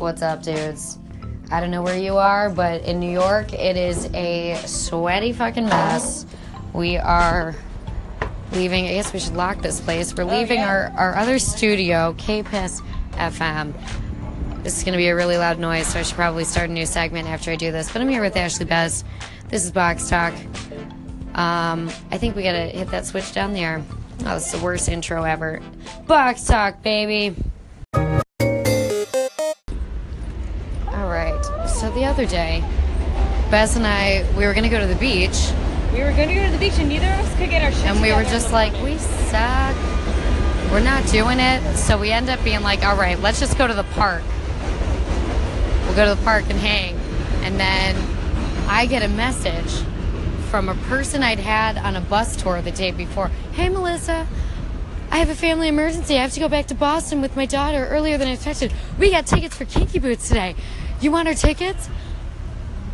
What's up, dudes? I don't know where you are, but in New York, it is a sweaty fucking mess. We are leaving. I guess we should lock this place. We're leaving our, our other studio, KPIS FM. This is going to be a really loud noise, so I should probably start a new segment after I do this. But I'm here with Ashley Bez. This is Box Talk. Um, I think we got to hit that switch down there. Oh, this is the worst intro ever. Box Talk, baby. Other day, Bez and I, we were going to go to the beach, We were going to go to the beach and neither of us could get our shit and we were just like, we suck. We're not doing it. So we end up being like, all right, let's just go to the park. We'll go to the park and hang. And then I get a message from a person I'd had on a bus tour the day before. Hey, Melissa, I have a family emergency. I have to go back to Boston with my daughter earlier than expected. We got tickets for Kinky Boots today. You want our tickets?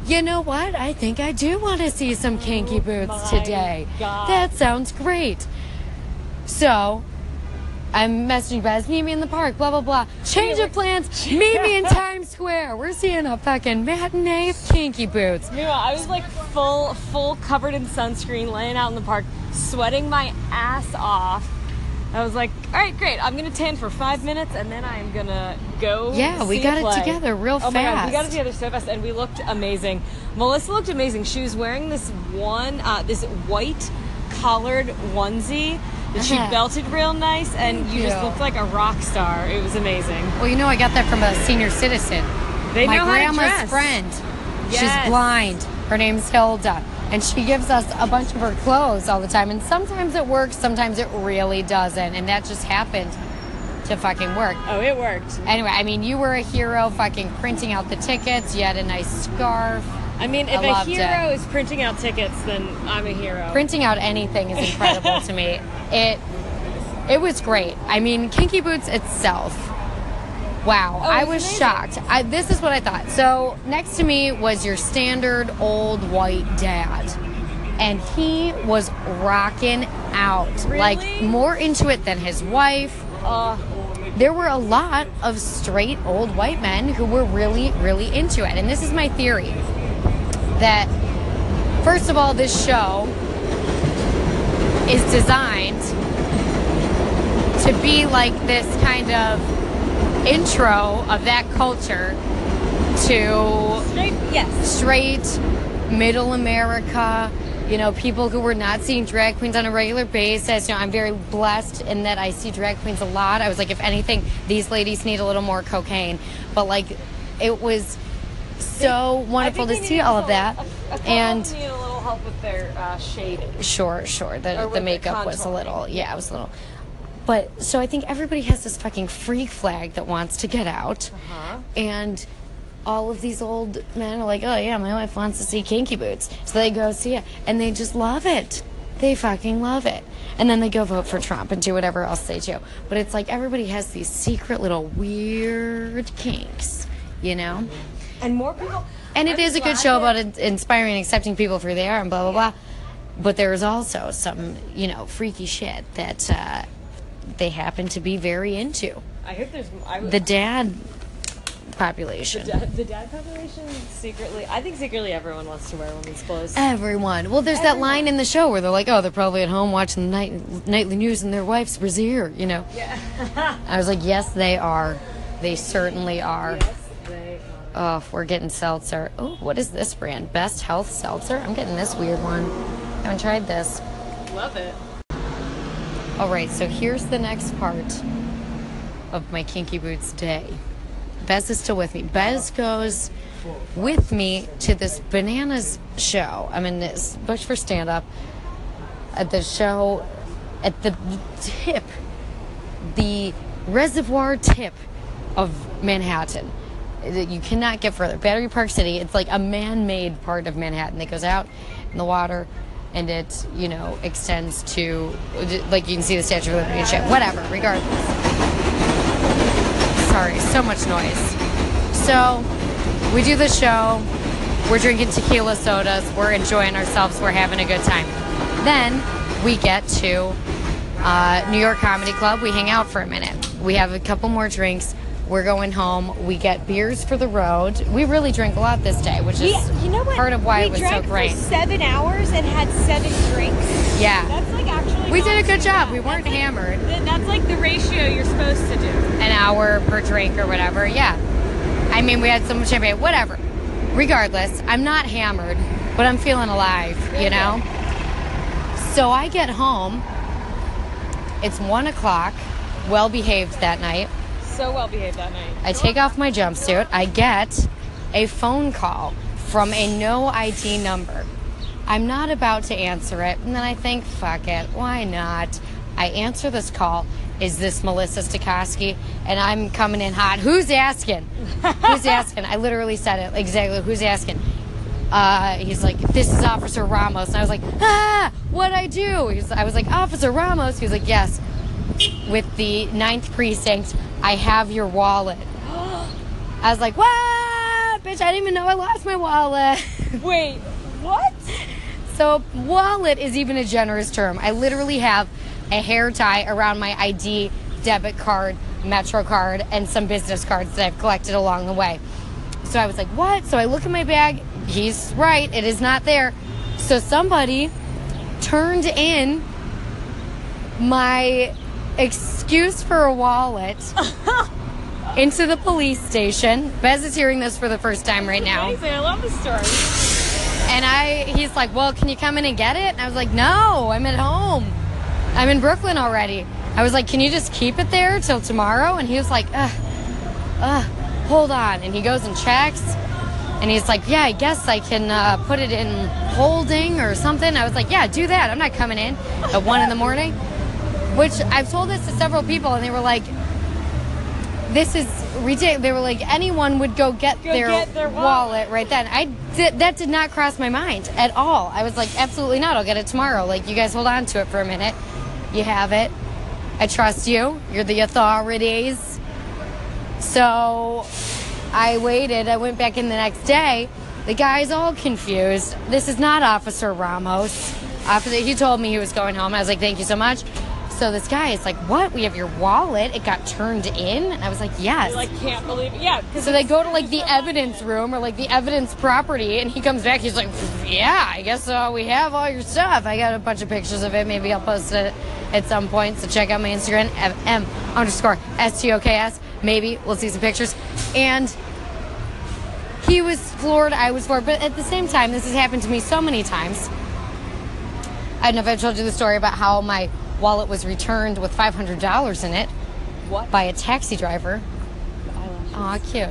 You know what? I think I do want to see some Kinky Boots Oh today. God. That sounds great. So, I'm messaging Bez, meet me in the park, blah, blah, blah. Change of plans, meet me in Times Square. We're seeing a fucking matinee of Kinky Boots. Meanwhile, I was like full, full covered in sunscreen, laying out in the park, sweating my ass off. I was like, all right, great. I'm gonna tan for five minutes, and then I'm gonna go. Yeah, we got it together real fast. oh my god, we got it together so fast, and we looked amazing. Melissa looked amazing. She was wearing this one, uh, this white collared onesie that she Uh-huh. belted real nice, and Thank you just looked like a rock star. It was amazing. Well, you know, I got that from a senior citizen. They My know how to grandma's friend. Yes. She's blind. Her name's Hilda. And she gives us a bunch of her clothes all the time. And sometimes it works, sometimes it really doesn't. And that just happened to fucking work. Oh, it worked. Anyway, I mean, you were a hero fucking printing out the tickets. You had a nice scarf. I mean, if I a hero it. is printing out tickets, then I'm a hero. Printing out anything is incredible to me. It it was great. I mean, Kinky Boots itself. Wow, Oh, I was amazing. shocked. I, this is what I thought. So next to me was your standard old white dad, and he was rocking out like more into it than his wife. Uh, There were a lot of straight old white men who were really, really into it. And this is my theory that, first of all, this show is designed to be like this kind of intro of that culture to straight, yes. straight middle America, you know, people who were not seeing drag queens on a regular basis. You know, I'm very blessed in that I see drag queens a lot. I was like, if anything, these ladies need a little more cocaine. But like, it was so wonderful to see all of that. A, a And need a little help with their uh, shading. Sure, sure. The, the makeup was a little, yeah, it was a little. But so I think everybody has this fucking freak flag that wants to get out, Uh-huh. and all of these old men are like, oh yeah, my wife wants to see Kinky Boots, so they go see it, and they just love it. They fucking love it, and then they go vote for Trump and do whatever else they do. But it's like everybody has these secret little weird kinks, you know. And more people. And it I'm is a good show about in- inspiring and accepting people for who they are and blah, blah, blah. But there's also some, you know, freaky shit that uh, they happen to be very into. I hope there's. I, The dad population. dad, the dad population secretly. I think secretly everyone wants to wear women's clothes. Everyone. Well, there's that line in the show where they're like, oh, they're probably at home watching the night, nightly news in their wife's brassiere, you know. Yeah. I was like, yes, they are. They certainly are. yes, they. Oh, we're getting seltzer. Oh, what is this brand? Best Health Seltzer? I'm getting this weird one. haven't tried this. Love it. All right, so here's the next part of my Kinky Boots day. Bez is still with me. Bez goes with me to this bananas show. I'm in this Bush for Stand Up at the show at the tip, the reservoir tip of Manhattan. You cannot get further. Battery Park City, it's like a man made part of Manhattan that goes out in the water and it, you know, extends to, like, you can see the Statue of Liberty and shit. Whatever, regardless. Sorry, so much noise. So, we do the show. We're drinking tequila sodas. We're enjoying ourselves. We're having a good time. Then we get to uh, New York Comedy Club. We hang out for a minute. We have a couple more drinks. We're going home. We get beers for the road. We really drank a lot this day, which is We, you know what? part of why we it was so great. For seven hours and had seven drinks. Yeah. That's like actually. We did a good job. bad. We weren't That's hammered. th- That's like the ratio you're supposed to do. An hour per drink or whatever. Yeah. I mean, we had so much champagne. Whatever. Regardless, I'm not hammered, but I'm feeling alive, you know? So I get home. It's one o'clock, well behaved that night. So well behaved that night. I take off my jumpsuit. I get a phone call from a no ID number. I'm not about to answer it. And then I think, fuck it. Why not? I answer this call. Is this Melissa Stokowski? And I'm coming in hot. Who's asking? Who's asking? I literally said it exactly. Who's asking? Uh, he's like, this is Officer Ramos. And I was like, ah, what'd I do? He's, I was like, Officer Ramos. He was like, yes. With the ninth precinct, I have your wallet. I was like, what? Bitch, I didn't even know I lost my wallet. Wait, what? so, wallet is even a generous term. I literally have a hair tie around my ID, debit card, Metro card, and some business cards that I've collected along the way. So I was like, what? So I look in my bag. He's right. It is not there. So somebody turned in my excuse for a wallet into the police station. Bez is hearing this for the first time right now. Amazing. I love the story. And I, he's like, well, can you come in and get it? And I was like, no, I'm at home. I'm in Brooklyn already. I was like, can you just keep it there till tomorrow? And he was like, ugh, ugh, hold on. And he goes and checks. And he's like, yeah, I guess I can uh, put it in holding or something. I was like, yeah, do that. I'm not coming in at one in the morning. Which I've told this to several people, and they were like, this is ridiculous. They were like, anyone would go get, Go their, get their wallet. right then. I did, that did not cross my mind at all. I was like, absolutely not. I'll get it tomorrow. Like, you guys hold on to it for a minute. You have it. I trust you. You're the authorities. So I waited. I went back in the next day. The guy's all confused. This is not Officer Ramos. Officer, he told me he was going home. I was like, thank you so much. So this guy is like, what? We have your wallet. It got turned in? And I was like, yes. I like can't believe it. Yeah. So they go to like the evidence room or like the evidence property, and he comes back. He's like, "Yeah, I guess uh, we have all your stuff. I got a bunch of pictures of it. Maybe I'll post it at some point. So check out my Instagram m underscore s t o k s. Maybe we'll see some pictures." And he was floored. I was floored. But at the same time, this has happened to me so many times. I don't know if I told you the story about how my wallet was returned with five hundred dollars in it What? by a taxi driver. Aw, cute.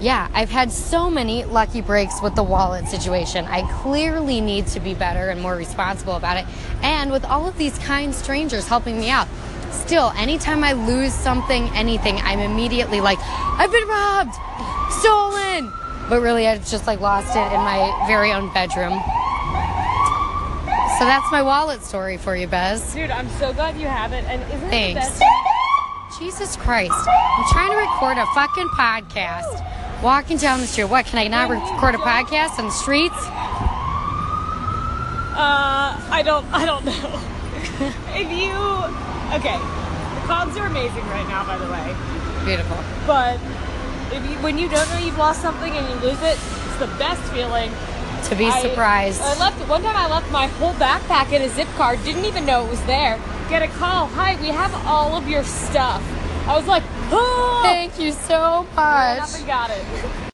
Yeah, I've had so many lucky breaks with the wallet situation. I clearly need to be better and more responsible about it. And with all of these kind strangers helping me out, still, anytime I lose something, anything, I'm immediately like, I've been robbed, stolen. But really, I've just like lost it in my very own bedroom. So that's my wallet story for you, Bez. Dude, I'm so glad you have it. And isn't it the best? Jesus Christ. I'm trying to record a fucking podcast. Walking down the street. What, can I not record a podcast on the streets? Uh, I don't, I don't know. if you, okay, the clouds are amazing right now, by the way. Beautiful. But if you, when you don't know you've lost something and you lose it, it's the best feeling. To be I- surprised. I, left one time. I left my whole backpack in a zip card. Didn't even know it was there. Get a call. Hi, we have all of your stuff. I was like, oh, Thank you so ran up much. and got it.